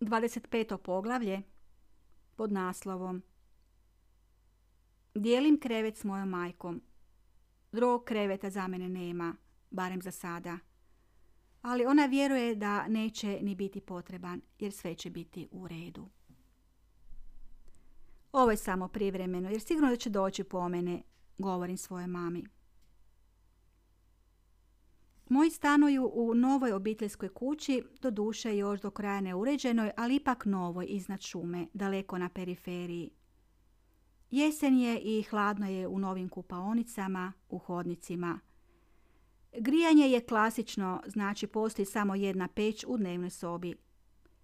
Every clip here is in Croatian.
25. poglavlje pod naslovom Dijelim krevet s mojom majkom. Drugog kreveta za mene nema, barem za sada. Ali ona vjeruje da neće ni biti potreban, jer sve će biti u redu. Ovo je samo privremeno, jer sigurno da će doći po mene, govorim svojoj mami. Moji stanuju u novoj obiteljskoj kući, do duše još do kraja neuređenoj, ali ipak novoj iznad šume, daleko na periferiji. Jesen je i hladno je u novim kupaonicama, u hodnicima. Grijanje je klasično, znači postoji samo jedna peć u dnevnoj sobi.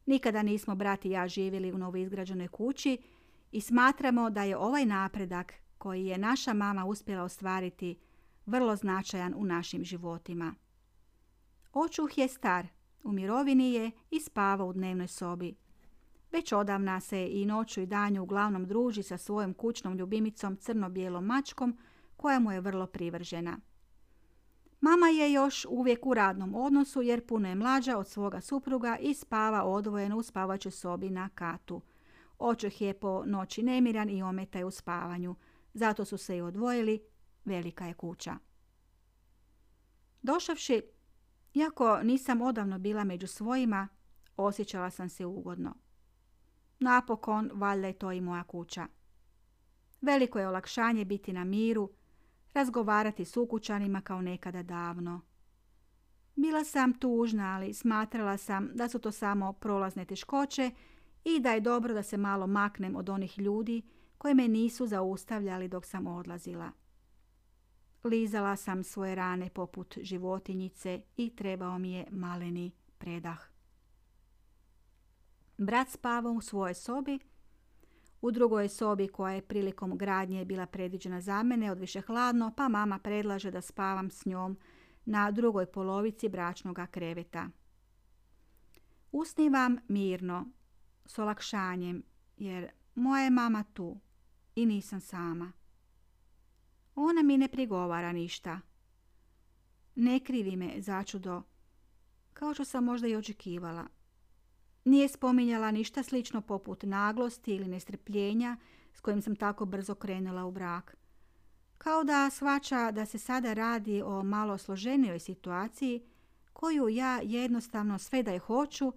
Nikada nismo brat i ja živjeli u novoizgrađenoj kući i smatramo da je ovaj napredak koji je naša mama uspjela ostvariti vrlo značajan u našim životima. Očuh je star, u mirovini je i spava u dnevnoj sobi. Već odavna se i noću i danju uglavnom druži sa svojom kućnom ljubimicom crno-bijelom mačkom koja mu je vrlo privržena. Mama je još uvijek u radnom odnosu jer puno je mlađa od svoga supruga i spava odvojeno u spavaćoj sobi na katu. Očuh je po noći nemiran i ometa u spavanju. Zato su se i odvojili, velika je kuća. Došavši iako nisam odavno bila među svojima, osjećala sam se ugodno. Napokon, valjda je to i moja kuća. Veliko je olakšanje biti na miru, razgovarati s ukućanima kao nekada davno. Bila sam tužna, ali smatrala sam da su to samo prolazne teškoće i da je dobro da se malo maknem od onih ljudi koji me nisu zaustavljali dok sam odlazila. Lizala sam svoje rane poput životinjice i trebao mi je maleni predah. Brat spavao u svojoj sobi. U drugoj sobi koja je prilikom gradnje bila predviđena za mene odviše hladno, pa mama predlaže da spavam s njom na drugoj polovici bračnog kreveta. Usnivam mirno, s olakšanjem, jer moja je mama tu i nisam sama. Ona mi ne prigovara ništa. Ne krivi me začudo, kao što sam možda i očekivala. Nije spominjala ništa slično poput naglosti ili nestrpljenja s kojim sam tako brzo krenula u brak. Kao da svača da se sada radi o malo složenijoj situaciji koju ja jednostavno sve da je hoću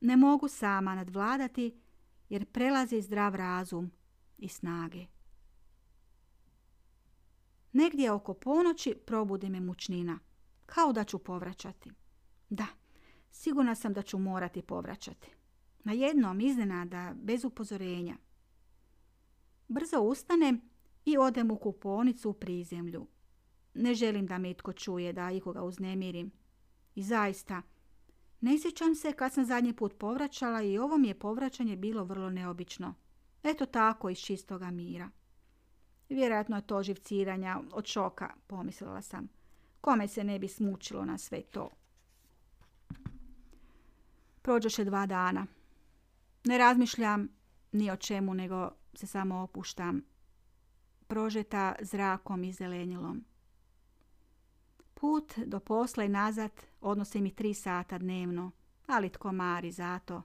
ne mogu sama nadvladati jer prelazi zdrav razum i snage. Negdje oko ponoći probudi me mučnina, kao da ću povraćati. Da, sigurna sam da ću morati povraćati. Na jednom iznenada, bez upozorenja. Brzo ustanem i odem u kuponicu u prizemlju. Ne želim da me itko čuje, da ikoga uznemirim. I zaista, ne sjećam se kad sam zadnji put povraćala i ovo mi je povraćanje bilo vrlo neobično. Eto tako iz čistoga mira. Vjerojatno je to živciranja od šoka, pomislila sam. Kome se ne bi smučilo na sve to? Prođoše dva dana. Ne razmišljam ni o čemu, nego se samo opuštam. Prožeta zrakom i zelenilom. Put do posla i nazad odnosi mi tri sata dnevno, ali tko mari zato.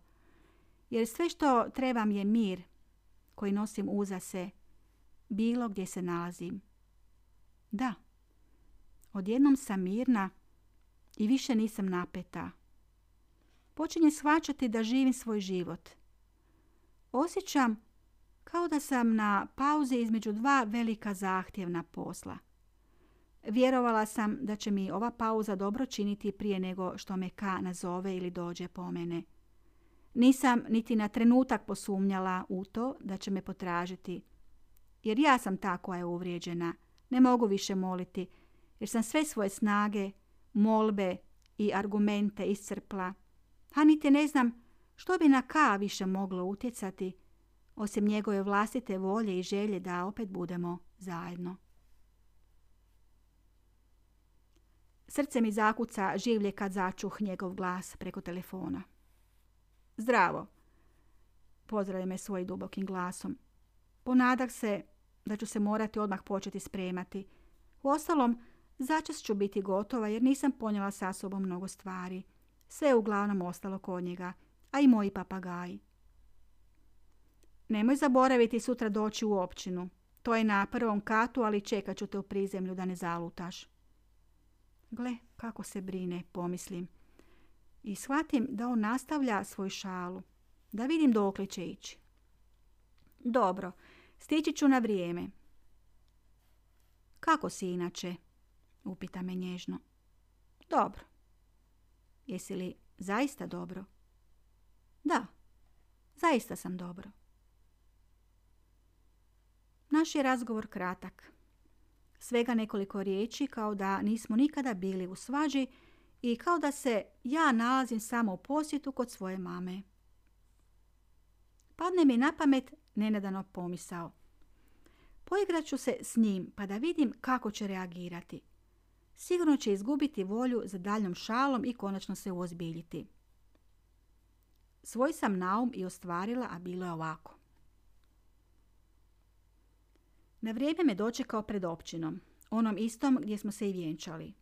Jer sve što trebam je mir koji nosim uza se bilo gdje se nalazim. Da, odjednom sam mirna i više nisam napeta. Počinje shvaćati da živim svoj život. Osjećam kao da sam na pauzi između dva velika zahtjevna posla. Vjerovala sam da će mi ova pauza dobro činiti prije nego što me Ka nazove ili dođe po mene. Nisam niti na trenutak posumnjala u to da će me potražiti, jer ja sam ta koja je uvrijeđena. Ne mogu više moliti, jer sam sve svoje snage, molbe i argumente iscrpla. A niti ne znam što bi na Ka više moglo utjecati, osim njegove vlastite volje i želje da opet budemo zajedno. Srce mi zakuca življe kad začuh njegov glas preko telefona. Zdravo, pozdravio me svojim dubokim glasom. Ponadah se da ću se morati odmah početi spremati. Uostalom, začas ću biti gotova jer nisam ponijela sa sobom mnogo stvari. Sve je uglavnom ostalo kod njega, a i moji papagaji. Nemoj zaboraviti sutra doći u općinu. To je na prvom katu, ali čekat ću te u prizemlju da ne zalutaš. Gle, kako se brine, pomislim. I shvatim da on nastavlja svoju šalu. Da vidim dokle će ići. Dobro, stići ću na vrijeme. Kako si inače? Upita me nježno. Dobro. Jesi li zaista dobro? Da, zaista sam dobro. Naš je razgovor kratak. Svega nekoliko riječi kao da nismo nikada bili u svađi i kao da se ja nalazim samo u posjetu kod svoje mame. Padne mi na pamet nenadano pomisao. Poigrat ću se s njim pa da vidim kako će reagirati. Sigurno će izgubiti volju za daljnom šalom i konačno se uozbiljiti. Svoj sam naum i ostvarila, a bilo je ovako. Na vrijeme me dočekao pred općinom, onom istom gdje smo se i vjenčali.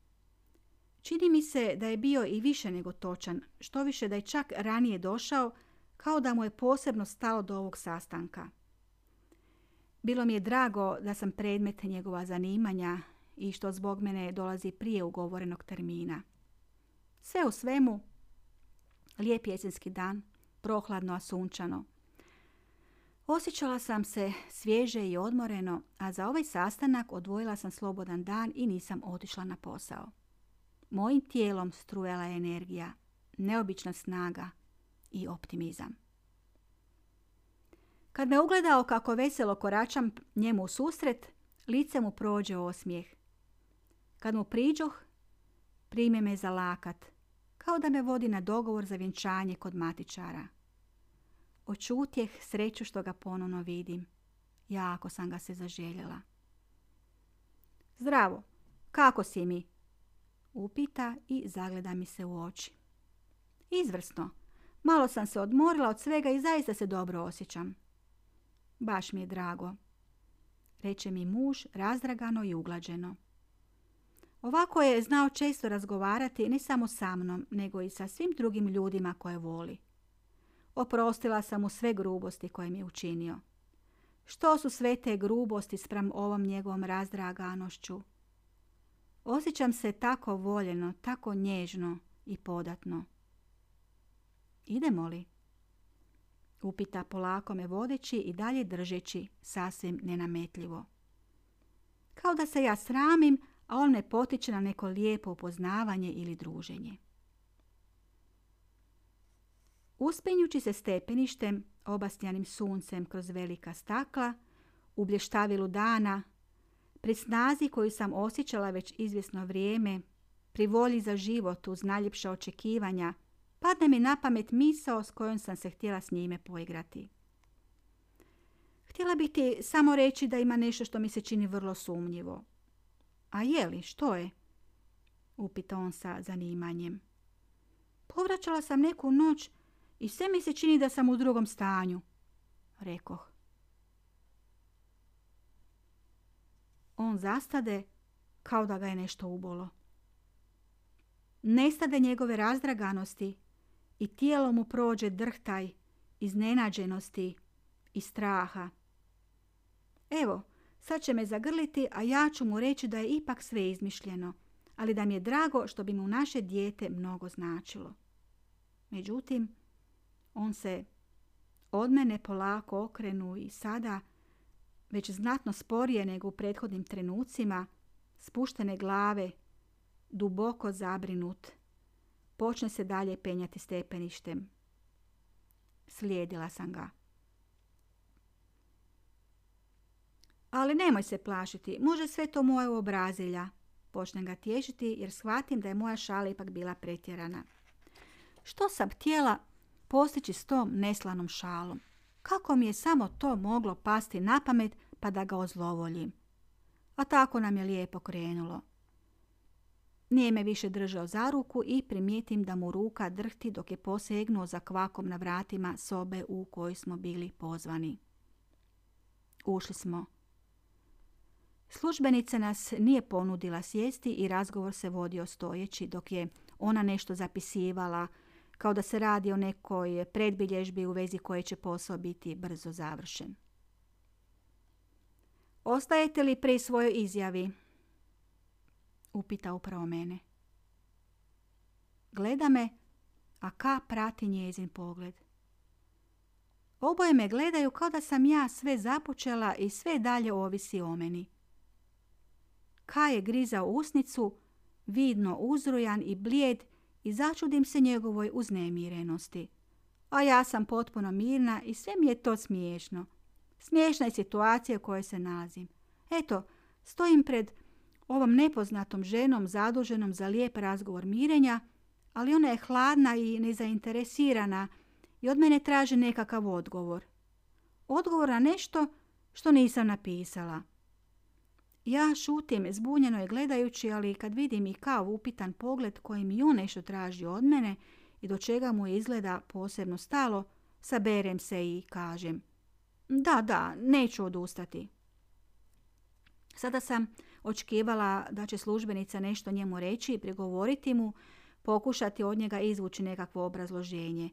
Čini mi se da je bio i više nego točan, što više da je čak ranije došao, kao da mu je posebno stalo do ovog sastanka. Bilo mi je drago da sam predmet njegova zanimanja i što zbog mene dolazi prije ugovorenog termina. Sve u svemu, lijep jesenski dan, prohladno a sunčano. Osjećala sam se svježe i odmoreno, a za ovaj sastanak odvojila sam slobodan dan i nisam otišla na posao. Mojim tijelom strujala je energija, neobična snaga i optimizam. Kad me ugledao kako veselo koračam njemu u susret, lice mu prođe osmijeh. Kad mu priđoh, prime me za lakat, kao da me vodi na dogovor za vjenčanje kod matičara. Očutjeh sreću što ga ponovno vidim. Jako sam ga se zaželjela. Zdravo, kako si mi? Upita i zagleda mi se u oči. Izvrsno. Malo sam se odmorila od svega i zaista se dobro osjećam. Baš mi je drago. Reče mi muž razdragano i uglađeno. Ovako je znao često razgovarati ne samo sa mnom, nego i sa svim drugim ljudima koje voli. Oprostila sam mu sve grubosti koje mi je učinio. Što su sve te grubosti spram ovom njegovom razdraganošću? Osjećam se tako voljeno, tako nježno i podatno. Idemo li? Upita polako me vodeći i dalje držeći sasvim nenametljivo. Kao da se ja sramim, a on me potiče na neko lijepo upoznavanje ili druženje. Uspenjući se stepeništem, obastjanim suncem kroz velika stakla, u blještavilu dana, pri snazi koju sam osjećala već izvjesno vrijeme, pri volji za život uz najljepša očekivanja, padne mi na pamet misao s kojom sam se htjela s njime poigrati. Htjela bih ti samo reći da ima nešto što mi se čini vrlo sumnjivo. A je li, što je? Upita on sa zanimanjem. Povraćala sam neku noć i sve mi se čini da sam u drugom stanju, rekoh. On zastade kao da ga je nešto ubolo. Nestade njegove razdraganosti i tijelo mu prođe drhtaj iznenađenosti i straha. Evo, sad će me zagrliti, a ja ću mu reći da je ipak sve izmišljeno, ali da mi je drago što bi mu naše dijete mnogo značilo. Međutim, on se od mene polako okrenu i sada, već znatno sporije nego u prethodnim trenucima, spuštene glave, duboko zabrinut, počne se dalje penjati stepeništem. Slijedila sam ga. Ali nemoj se plašiti, može sve to moje obrazilja. Počnem ga tješiti jer shvatim da je moja šala ipak bila pretjerana. Što sam htjela postići s tom neslanom šalom? Kako mi je samo to moglo pasti na pamet pa da ga ozlovoljim? A tako nam je lijepo krenulo. Nije me više držao za ruku i primijetim da mu ruka drhti dok je posegnuo za kvakom na vratima sobe u kojoj smo bili pozvani. Ušli smo. Službenica nas nije ponudila sjesti i razgovor se vodio stojeći dok je ona nešto zapisivala, kao da se radi o nekoj predbilježbi u vezi koje će posao biti brzo završen. Ostajete li pri svojoj izjavi? Upita upravo mene. Gleda me, a ka prati njezin pogled. Oboje me gledaju kao da sam ja sve započela i sve dalje ovisi o meni. Ka je grizao usnicu, vidno uzrujan i blijed i začudim se njegovoj uznemirenosti. A ja sam potpuno mirna i sve mi je to smiješno. Smiješna je situacija u kojoj se nalazim. Eto, stojim pred ovom nepoznatom ženom zaduženom za lijep razgovor mirenja, ali ona je hladna i nezainteresirana i od mene traži nekakav odgovor. Odgovor na nešto što nisam napisala. Ja šutim zbunjeno je gledajući, ali kad vidim i kao upitan pogled koji mi on nešto traži od mene i do čega mu je izgleda posebno stalo, saberem se i kažem da, da, neću odustati. Sada sam očekivala da će službenica nešto njemu reći i prigovoriti mu, pokušati od njega izvući nekakvo obrazloženje.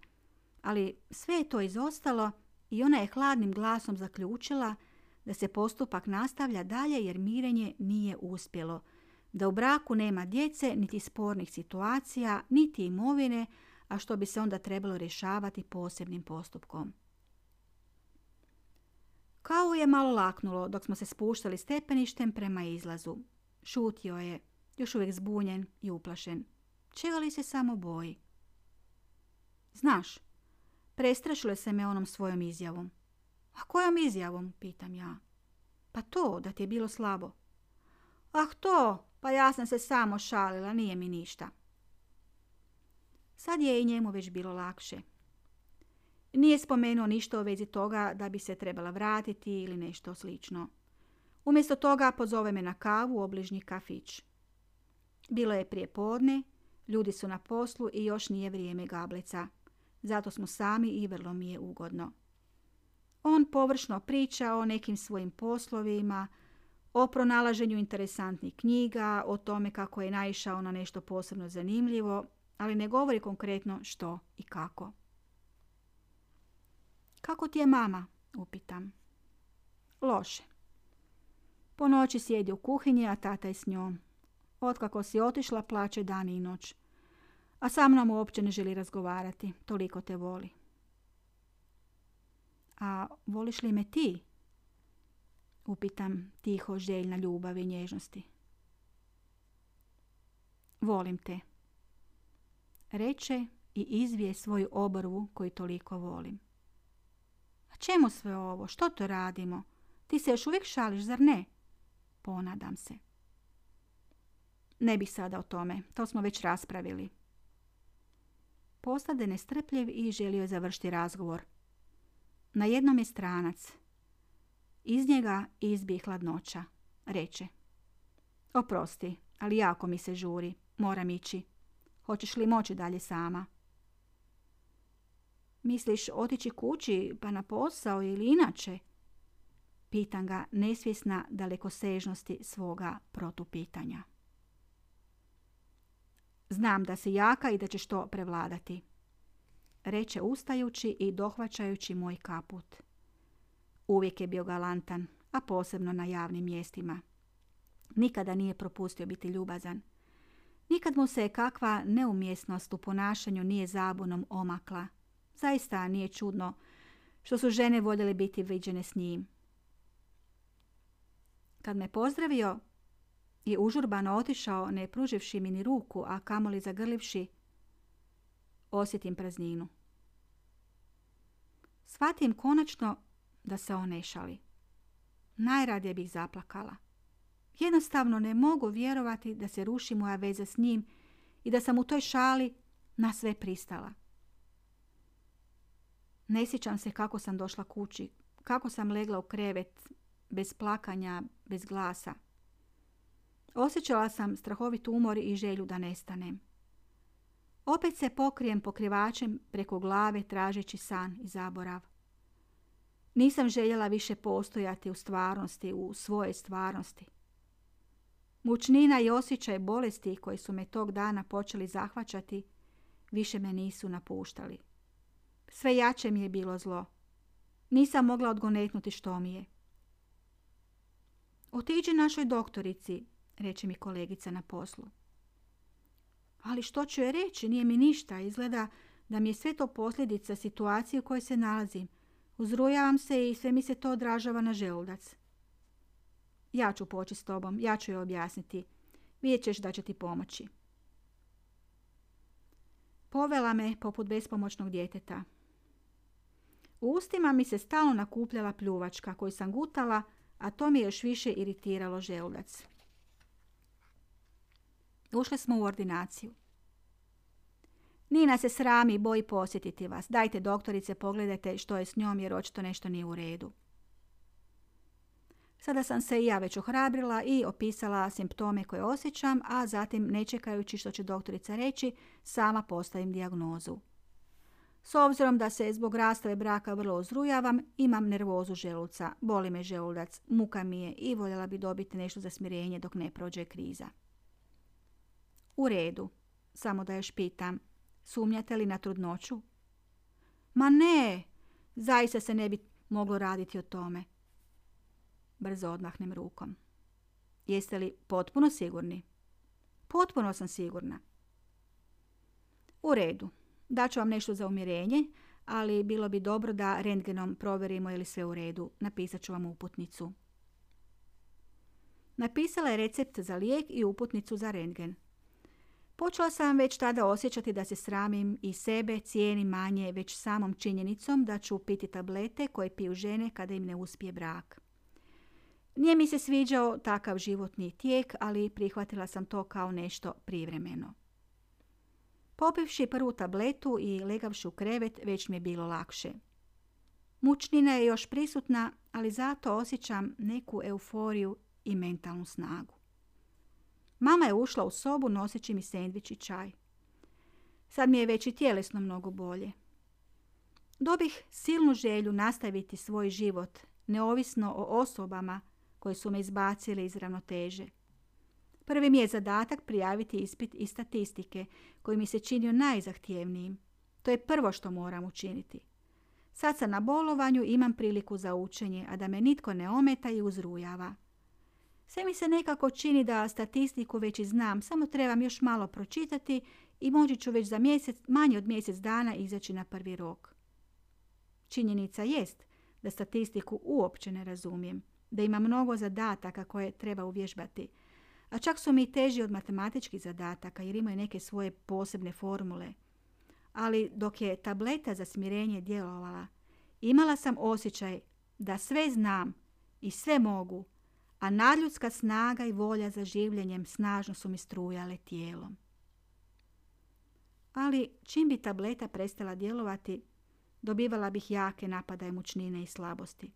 Ali sve je to izostalo i ona je hladnim glasom zaključila da se postupak nastavlja dalje jer mirenje nije uspjelo, da u braku nema djece, niti spornih situacija, niti imovine, a što bi se onda trebalo rješavati posebnim postupkom. Kao je malo laknulo dok smo se spuštali stepeništem prema izlazu. Šutio je, još uvijek zbunjen i uplašen. Čega li se samo boji? Znaš, prestrašile se me onom svojom izjavom. A kojom izjavom, pitam ja. Pa to, da ti je bilo slabo. Ah to, pa ja sam se samo šalila, nije mi ništa. Sad je i njemu već bilo lakše. Nije spomenuo ništa o vezi toga da bi se trebala vratiti ili nešto slično. Umjesto toga pozove me na kavu u obližnji kafić. Bilo je prije podne, ljudi su na poslu i još nije vrijeme gablica. Zato smo sami i vrlo mi je ugodno. On površno priča o nekim svojim poslovima, o pronalaženju interesantnih knjiga, o tome kako je naišao na nešto posebno zanimljivo, ali ne govori konkretno što i kako. Kako ti je mama? upitam. Loše. Po noći sjedi u kuhinji, a tata je s njom. Otkako si otišla, plaće dan i noć. A sa mnom uopće ne želi razgovarati, toliko te voli. A voliš li me ti? Upitam tiho željna ljubavi i nježnosti. Volim te. Reče i izvije svoju obrvu koju toliko volim. A čemu sve ovo? Što to radimo? Ti se još uvijek šališ, zar ne? Ponadam se. Ne bih sada o tome, to smo već raspravili. Postade nestrpljiv i želio završiti razgovor. Na jednom je stranac. Iz njega izbije hladnoća. Reče. Oprosti, ali jako mi se žuri. Moram ići. Hoćeš li moći dalje sama? Misliš otići kući pa na posao ili inače? Pitam ga nesvjesna dalekosežnosti svoga protupitanja. Znam da si jaka i da ćeš to prevladati. Reče ustajući i dohvaćajući moj kaput. Uvijek je bio galantan, a posebno na javnim mjestima. Nikada nije propustio biti ljubazan. Nikad mu se kakva neumjesnost u ponašanju nije zabunom omakla – Zaista nije čudno što su žene voljele biti viđene s njim. Kad me pozdravio i užurbano otišao, ne pruživši mi ni ruku, a kamoli zagrlivši, osjetim prazninu. Shvatim konačno da se on ne šali. Najradije bih zaplakala. Jednostavno ne mogu vjerovati da se ruši moja veza s njim i da sam u toj šali na sve pristala. Ne sjećam se kako sam došla kući, kako sam legla u krevet, bez plakanja, bez glasa. Osjećala sam strahovit umor i želju da nestanem. Opet se pokrijem pokrivačem preko glave tražeći san i zaborav. Nisam željela više postojati u stvarnosti, u svojoj stvarnosti. Mučnina i osjećaj bolesti koji su me tog dana počeli zahvaćati više me nisu napuštali. Sve jače mi je bilo zlo. Nisam mogla odgonetnuti što mi je. Otiđi našoj doktorici, reče mi kolegica na poslu. Ali što ću je reći, nije mi ništa. Izgleda da mi je sve to posljedica situacije u kojoj se nalazim. Uzrujavam se i sve mi se to odražava na želudac. Ja ću poći s tobom, ja ću je objasniti. Vidjet ćeš da će ti pomoći. Povela me poput bespomoćnog djeteta. U ustima mi se stalno nakupljala pljuvačka koju sam gutala, a to mi je još više iritiralo želudac. Ušli smo u ordinaciju. Nina se srami i boji posjetiti vas. Dajte doktorice, pogledajte što je s njom jer očito nešto nije u redu. Sada sam se i ja već ohrabrila i opisala simptome koje osjećam, a zatim, ne čekajući što će doktorica reći, sama postavim dijagnozu. S obzirom da se zbog rastave braka vrlo uzrujavam, imam nervozu želuca, boli me želudac, muka mi je i voljela bi dobiti nešto za smirenje dok ne prođe kriza. U redu, samo da još pitam, sumnjate li na trudnoću? Ma ne, zaista se ne bi moglo raditi o tome. Brzo odmahnem rukom. Jeste li potpuno sigurni? Potpuno sam sigurna. U redu. Daću vam nešto za umirenje, ali bilo bi dobro da rentgenom provjerimo je li sve u redu. Napisat ću vam uputnicu. Napisala je recept za lijek i uputnicu za rentgen. Počela sam već tada osjećati da se sramim i sebe cijeni manje već samom činjenicom da ću piti tablete koje piju žene kada im ne uspije brak. Nije mi se sviđao takav životni tijek, ali prihvatila sam to kao nešto privremeno. Popivši prvu tabletu i legavši u krevet, već mi je bilo lakše. Mučnina je još prisutna, ali zato osjećam neku euforiju i mentalnu snagu. Mama je ušla u sobu noseći mi sendvič i čaj. Sad mi je već i tjelesno mnogo bolje. Dobih silnu želju nastaviti svoj život, neovisno o osobama koje su me izbacile iz ravnoteže. Prvi mi je zadatak prijaviti ispit iz statistike, koji mi se činio najzahtjevnijim. To je prvo što moram učiniti. Sad sam na bolovanju imam priliku za učenje, a da me nitko ne ometa i uzrujava. Sve mi se nekako čini da statistiku već i znam, samo trebam još malo pročitati i moći ću već za mjesec, manje od mjesec dana izaći na prvi rok. Činjenica jest da statistiku uopće ne razumijem, da ima mnogo zadataka koje treba uvježbati, a čak su mi teži od matematičkih zadataka jer imaju neke svoje posebne formule. Ali dok je tableta za smirenje djelovala, imala sam osjećaj da sve znam i sve mogu, a nadljudska snaga i volja za življenjem snažno su mi strujale tijelom. Ali čim bi tableta prestala djelovati, dobivala bih jake napadaje mučnine i slabosti.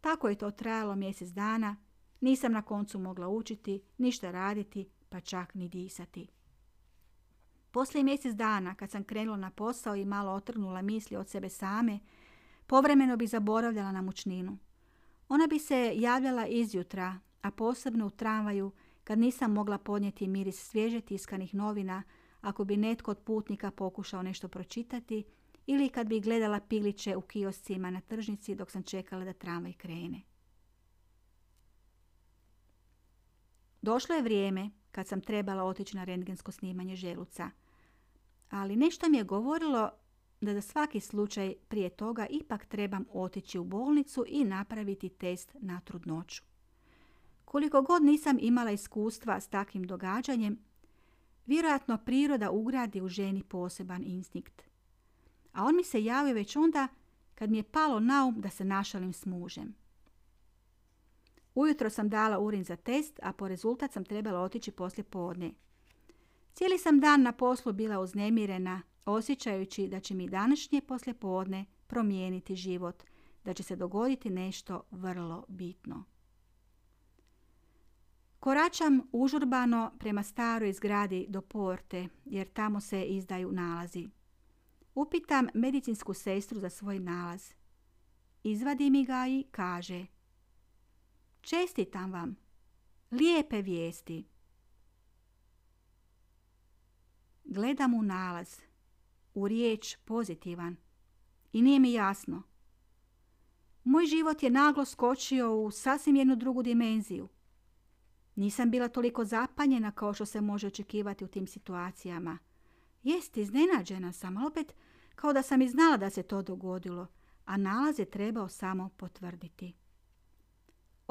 Tako je to trajalo mjesec dana, nisam na koncu mogla učiti, ništa raditi, pa čak ni disati. Poslije mjesec dana, kad sam krenula na posao i malo otrgnula misli od sebe same, povremeno bi zaboravljala na mučninu. Ona bi se javljala izjutra, a posebno u tramvaju, kad nisam mogla podnijeti miris svježe tiskanih novina, ako bi netko od putnika pokušao nešto pročitati, ili kad bi gledala piliće u kioscima na tržnici dok sam čekala da tramvaj krene. Došlo je vrijeme kad sam trebala otići na rentgensko snimanje želuca, ali nešto mi je govorilo da za svaki slučaj prije toga ipak trebam otići u bolnicu i napraviti test na trudnoću. Koliko god nisam imala iskustva s takvim događanjem, vjerojatno priroda ugradi u ženi poseban instinkt. A on mi se javio već onda kad mi je palo na um da se našalim s mužem. Ujutro sam dala urin za test, a po rezultat sam trebala otići poslije podne. Cijeli sam dan na poslu bila uznemirena, osjećajući da će mi današnje podne promijeniti život, da će se dogoditi nešto vrlo bitno. Koračam užurbano prema staroj zgradi do porte, jer tamo se izdaju nalazi. Upitam medicinsku sestru za svoj nalaz. Izvadi mi ga i kaže Čestitam vam. Lijepe vijesti. Gledam u nalaz u riječ pozitivan. I nije mi jasno. Moj život je naglo skočio u sasvim jednu drugu dimenziju. Nisam bila toliko zapanjena kao što se može očekivati u tim situacijama. Jest, iznenađena sam, ali opet kao da sam i znala da se to dogodilo, a nalaz je trebao samo potvrditi.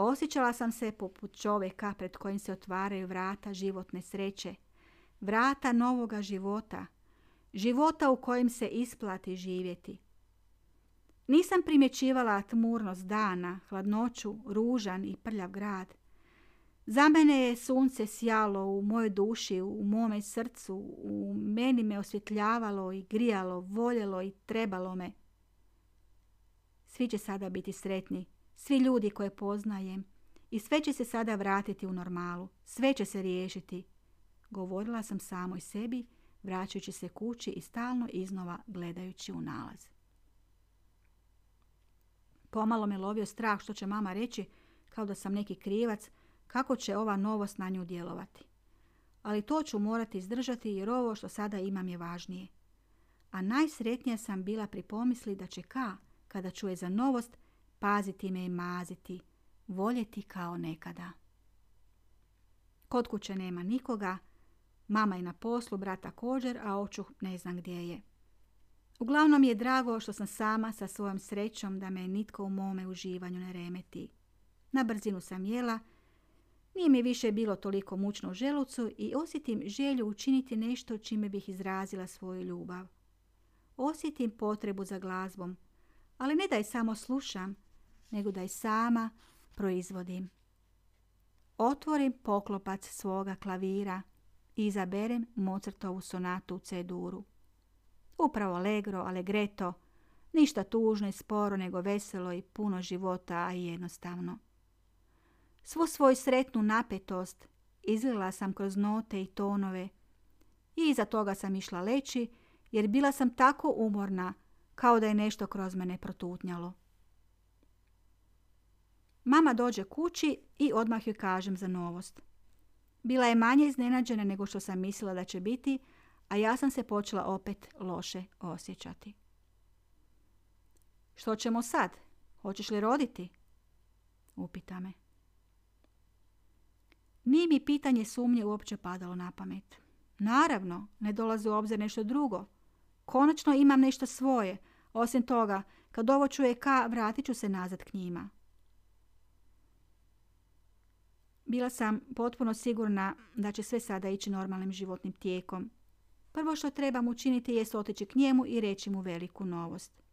Osjećala sam se poput čovjeka pred kojim se otvaraju vrata životne sreće, vrata novoga života, života u kojem se isplati živjeti. Nisam primjećivala tmurnost dana, hladnoću, ružan i prljav grad. Za mene je sunce sjalo u mojoj duši, u mome srcu, u meni me osvjetljavalo i grijalo, voljelo i trebalo me. Svi će sada biti sretni, svi ljudi koje poznajem i sve će se sada vratiti u normalu, sve će se riješiti. Govorila sam samoj sebi, vraćajući se kući i stalno iznova gledajući u nalaz. Pomalo me lovio strah što će mama reći, kao da sam neki krivac, kako će ova novost na nju djelovati. Ali to ću morati izdržati jer ovo što sada imam je važnije. A najsretnija sam bila pri pomisli da će Ka, kada čuje za novost, paziti me i maziti, voljeti kao nekada. Kod kuće nema nikoga, mama je na poslu, brat također, a očuh ne znam gdje je. Uglavnom je drago što sam sama sa svojom srećom da me nitko u mome uživanju ne remeti. Na brzinu sam jela, nije mi više bilo toliko mučno u želucu i osjetim želju učiniti nešto čime bih izrazila svoju ljubav. Osjetim potrebu za glazbom, ali ne da je samo slušam, nego da je sama proizvodim. Otvorim poklopac svoga klavira i izaberem Mozartovu sonatu u C-duru. Upravo allegro, allegretto, ništa tužno i sporo, nego veselo i puno života, a i jednostavno. Svu svoju sretnu napetost izlila sam kroz note i tonove i iza toga sam išla leći jer bila sam tako umorna kao da je nešto kroz mene protutnjalo. Mama dođe kući i odmah joj kažem za novost. Bila je manje iznenađena nego što sam mislila da će biti, a ja sam se počela opet loše osjećati. Što ćemo sad? Hoćeš li roditi? Upita me. Nije mi pitanje sumnje uopće padalo na pamet. Naravno, ne dolazi u obzir nešto drugo. Konačno imam nešto svoje. Osim toga, kad ovo čuje ka, vratit ću se nazad k njima. Bila sam potpuno sigurna da će sve sada ići normalnim životnim tijekom. Prvo što trebam učiniti jest otići k njemu i reći mu veliku novost.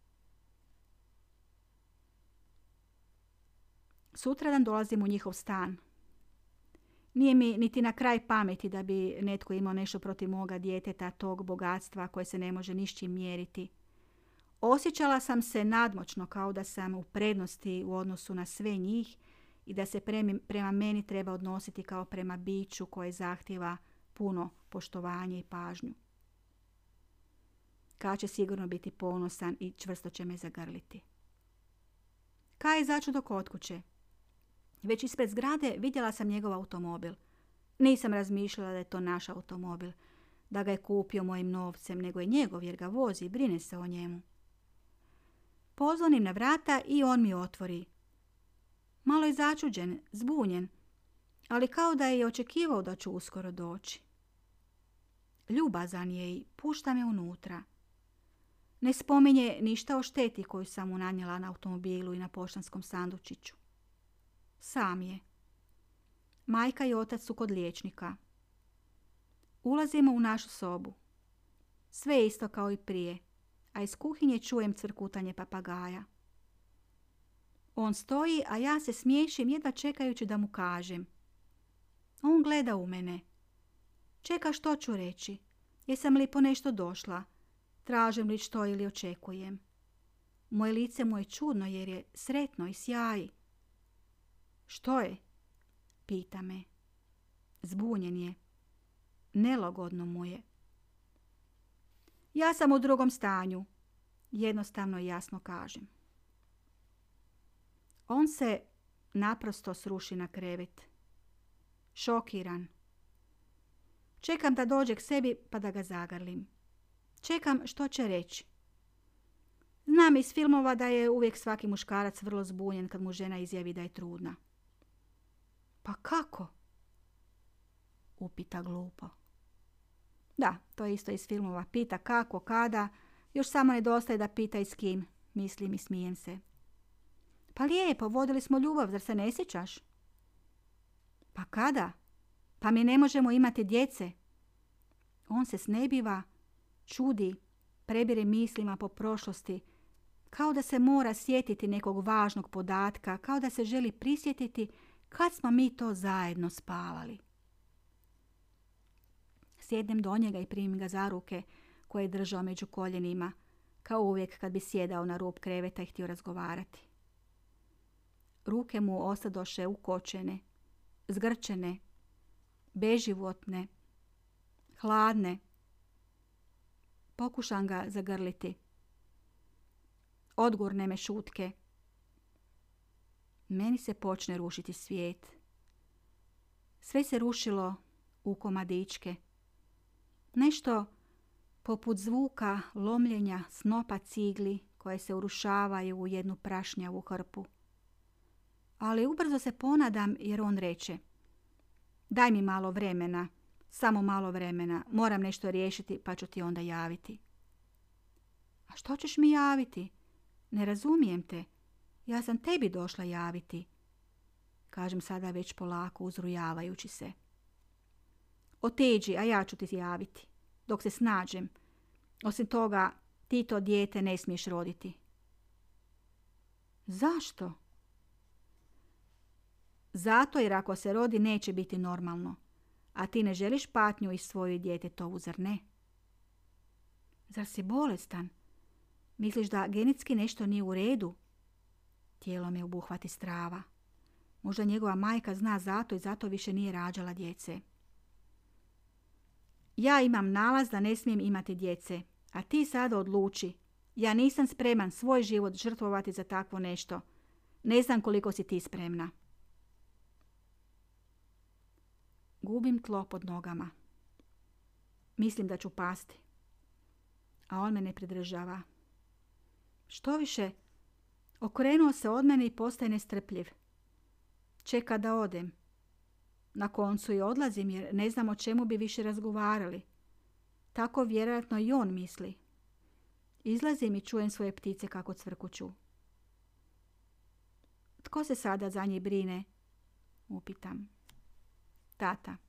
Sutradan dolazim u njihov stan. Nije mi niti na kraj pameti da bi netko imao nešto protiv moga djeteta, tog bogatstva koje se ne može nišćim mjeriti. Osjećala sam se nadmoćno kao da sam u prednosti u odnosu na sve njih i da se prema meni treba odnositi kao prema biću koje zahtjeva puno poštovanje i pažnju. Ka će sigurno biti ponosan i čvrsto će me zagrliti. Ka je začudo kod kuće. Već ispred zgrade vidjela sam njegov automobil. Nisam razmišljala da je to naš automobil, da ga je kupio mojim novcem, nego je njegov jer ga vozi i brine se o njemu. Pozvonim na vrata i on mi otvori. Malo je začuđen, zbunjen, ali kao da je i očekivao da ću uskoro doći. Ljubazan je i pušta me unutra. Ne spominje ništa o šteti koju sam mu nanijela na automobilu i na poštanskom sandučiću. Sam je. Majka i otac su kod liječnika. Ulazimo u našu sobu. Sve isto kao i prije, a iz kuhinje čujem crkutanje papagaja. On stoji, a ja se smiješim jedva čekajući da mu kažem. On gleda u mene. Čeka što ću reći. Jesam li po nešto došla? Tražim li što ili očekujem? Moje lice mu je čudno jer je sretno i sjaji. Što je? Pita me. Zbunjen je. Nelogodno mu je. Ja sam u drugom stanju. Jednostavno i jasno kažem. On se naprosto sruši na krevet. Šokiran. Čekam da dođe k sebi pa da ga zagrlim. Čekam što će reći. Znam iz filmova da je uvijek svaki muškarac vrlo zbunjen kad mu žena izjavi da je trudna. Pa kako? Upita glupo. Da, to je isto iz filmova. Pita kako, kada, još samo nedostaje da pita i s kim. Mislim i smijem se. Pa lijepo, vodili smo ljubav, zar se ne sjećaš? Pa kada? Pa mi ne možemo imati djece. On se snebiva, čudi, prebire mislima po prošlosti, kao da se mora sjetiti nekog važnog podatka, kao da se želi prisjetiti kad smo mi to zajedno spavali. Sjednem do njega i primim ga za ruke koje je držao među koljenima, kao uvijek kad bi sjedao na rub kreveta i htio razgovarati. Ruke mu osadoše ukočene, zgrčene, beživotne, hladne. Pokušam ga zagrliti. Odgurne me šutke. Meni se počne rušiti svijet. Sve se rušilo u komadičke. Nešto poput zvuka lomljenja snopa cigli koje se urušavaju u jednu prašnjavu hrpu. Ali ubrzo se ponadam jer on reče Daj mi malo vremena, samo malo vremena, moram nešto riješiti pa ću ti onda javiti. A što ćeš mi javiti? Ne razumijem te. Ja sam tebi došla javiti. Kažem sada već polako uzrujavajući se. Oteđi, a ja ću ti javiti. Dok se snađem. Osim toga, ti to dijete ne smiješ roditi. Zašto? Zato jer ako se rodi neće biti normalno. A ti ne želiš patnju i svoju djetetovu, zar ne? Zar si bolestan? Misliš da genetski nešto nije u redu? Tijelo me obuhvati strava. Možda njegova majka zna zato i zato više nije rađala djece. Ja imam nalaz da ne smijem imati djece, a ti sada odluči. Ja nisam spreman svoj život žrtvovati za takvo nešto. Ne znam koliko si ti spremna. Gubim tlo pod nogama. Mislim da ću pasti. A on me ne pridržava. Što više, okrenuo se od mene i postaje nestrpljiv. Čeka da odem. Na koncu i odlazim jer ne znam o čemu bi više razgovarali. Tako vjerojatno i on misli. Izlazim i čujem svoje ptice kako cvrkuću. Tko se sada za njih brine? Upitam. Tata.